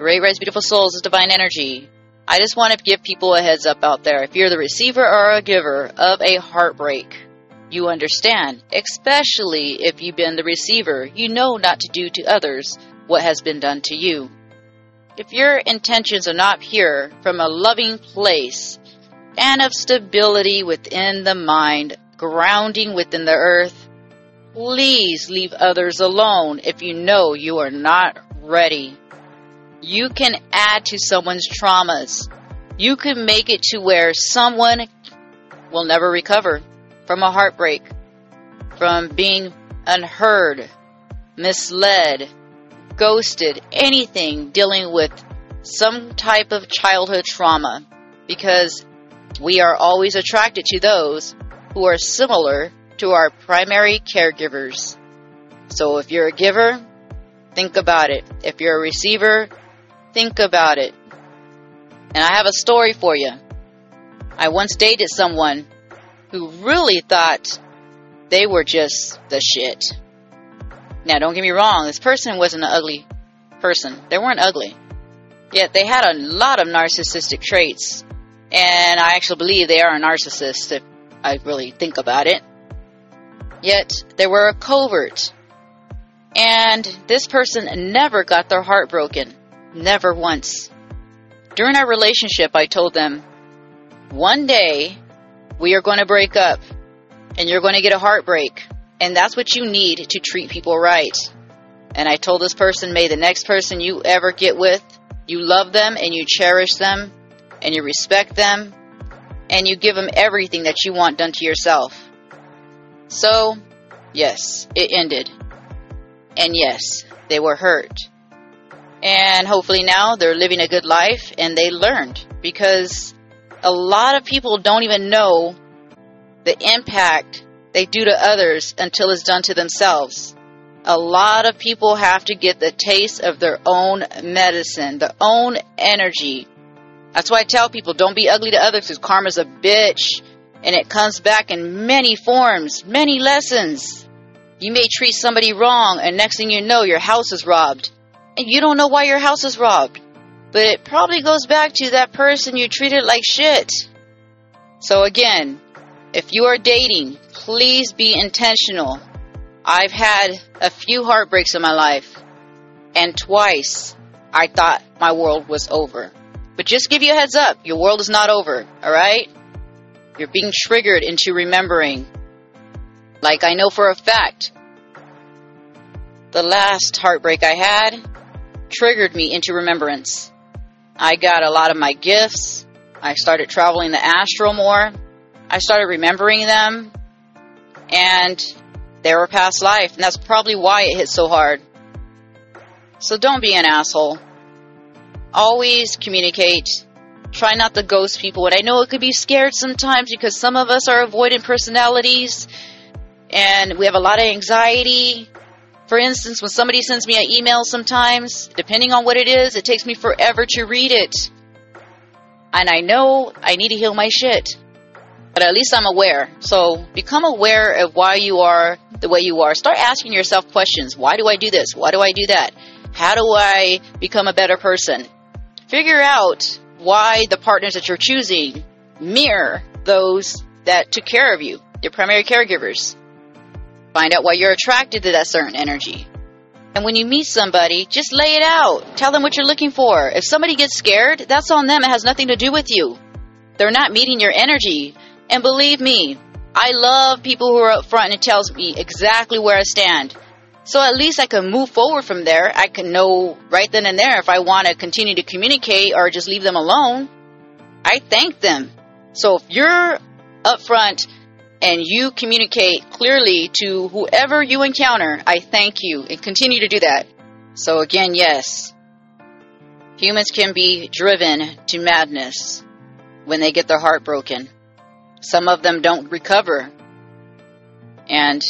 Great Rise Beautiful Souls is divine energy. I just want to give people a heads up out there. If you're the receiver or a giver of a heartbreak, you understand, especially if you've been the receiver, you know not to do to others what has been done to you. If your intentions are not pure from a loving place and of stability within the mind, grounding within the earth, please leave others alone if you know you are not ready. You can add to someone's traumas. You can make it to where someone will never recover from a heartbreak, from being unheard, misled, ghosted, anything dealing with some type of childhood trauma because we are always attracted to those who are similar to our primary caregivers. So if you're a giver, think about it. If you're a receiver, think about it. And I have a story for you. I once dated someone who really thought they were just the shit. Now, don't get me wrong, this person wasn't an ugly person. They weren't ugly. Yet they had a lot of narcissistic traits. And I actually believe they are a narcissist if I really think about it. Yet they were a covert. And this person never got their heart broken. Never once. During our relationship, I told them, one day we are going to break up and you're going to get a heartbreak. And that's what you need to treat people right. And I told this person, may the next person you ever get with, you love them and you cherish them and you respect them and you give them everything that you want done to yourself. So, yes, it ended. And yes, they were hurt. And hopefully now they're living a good life and they learned because a lot of people don't even know the impact they do to others until it's done to themselves. A lot of people have to get the taste of their own medicine, their own energy. That's why I tell people don't be ugly to others because karma's a bitch and it comes back in many forms, many lessons. You may treat somebody wrong and next thing you know your house is robbed. And you don't know why your house is robbed. But it probably goes back to that person you treated like shit. So again, if you are dating, please be intentional. I've had a few heartbreaks in my life, and twice I thought my world was over. But just give you a heads up, your world is not over, alright? You're being triggered into remembering. Like I know for a fact, the last heartbreak I had triggered me into remembrance. I got a lot of my gifts. I started traveling the astral more. I started remembering them, and they were past life, and that's probably why it hit so hard. So don't be an asshole. Always communicate. Try not to ghost people. And I know it could be scared sometimes because some of us are avoidant personalities and we have a lot of anxiety. For instance, when somebody sends me an email sometimes, depending on what it is, it takes me forever to read it. And I know I need to heal my shit but at least I'm aware. So become aware of why you are the way you are. Start asking yourself questions. Why do I do this? Why do I do that? How do I become a better person? Figure out why the partners that you're choosing mirror those that took care of you, your primary caregivers. Find out why you're attracted to that certain energy. And when you meet somebody, just lay it out. Tell them what you're looking for. If somebody gets scared, that's on them. It has nothing to do with you. They're not meeting your energy. And believe me, I love people who are up front and tells me exactly where I stand. So at least I can move forward from there. I can know right then and there if I want to continue to communicate or just leave them alone. I thank them. So if you're up front and you communicate clearly to whoever you encounter, I thank you and continue to do that. So again, yes, humans can be driven to madness when they get their heart broken. Some of them don't recover. And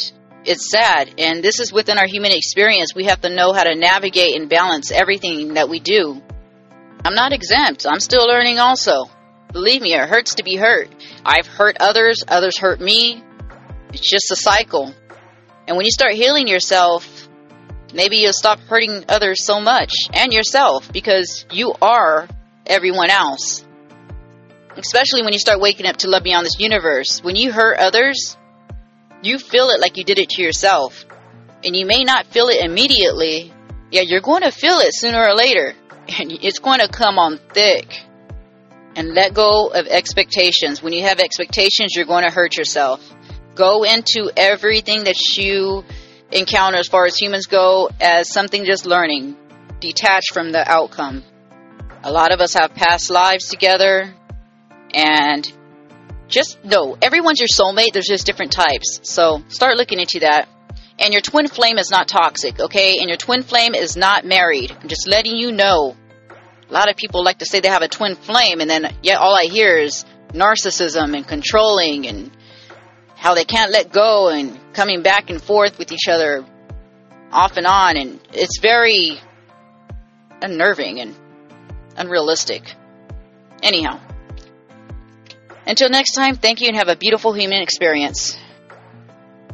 it's sad. And this is within our human experience. We have to know how to navigate and balance everything that we do. I'm not exempt. I'm still learning also. Believe me, it hurts to be hurt. I've hurt others, others hurt me. It's just a cycle. And when you start healing yourself, maybe you'll stop hurting others so much and yourself because you are everyone else. Especially when you start waking up to love beyond this universe. When you hurt others, you feel it like you did it to yourself. And you may not feel it immediately, yeah, you're going to feel it sooner or later. And it's going to come on thick. And let go of expectations. When you have expectations, you're going to hurt yourself. Go into everything that you encounter as far as humans go as something just learning, detached from the outcome. A lot of us have past lives together, and just know everyone's your soulmate. There's just different types. So start looking into that. And your twin flame is not toxic, okay? And your twin flame is not married. I'm just letting you know. A lot of people like to say they have a twin flame, and then yet all I hear is narcissism and controlling and how they can't let go and coming back and forth with each other off and on. And it's very unnerving and unrealistic. Anyhow, until next time, thank you and have a beautiful human experience.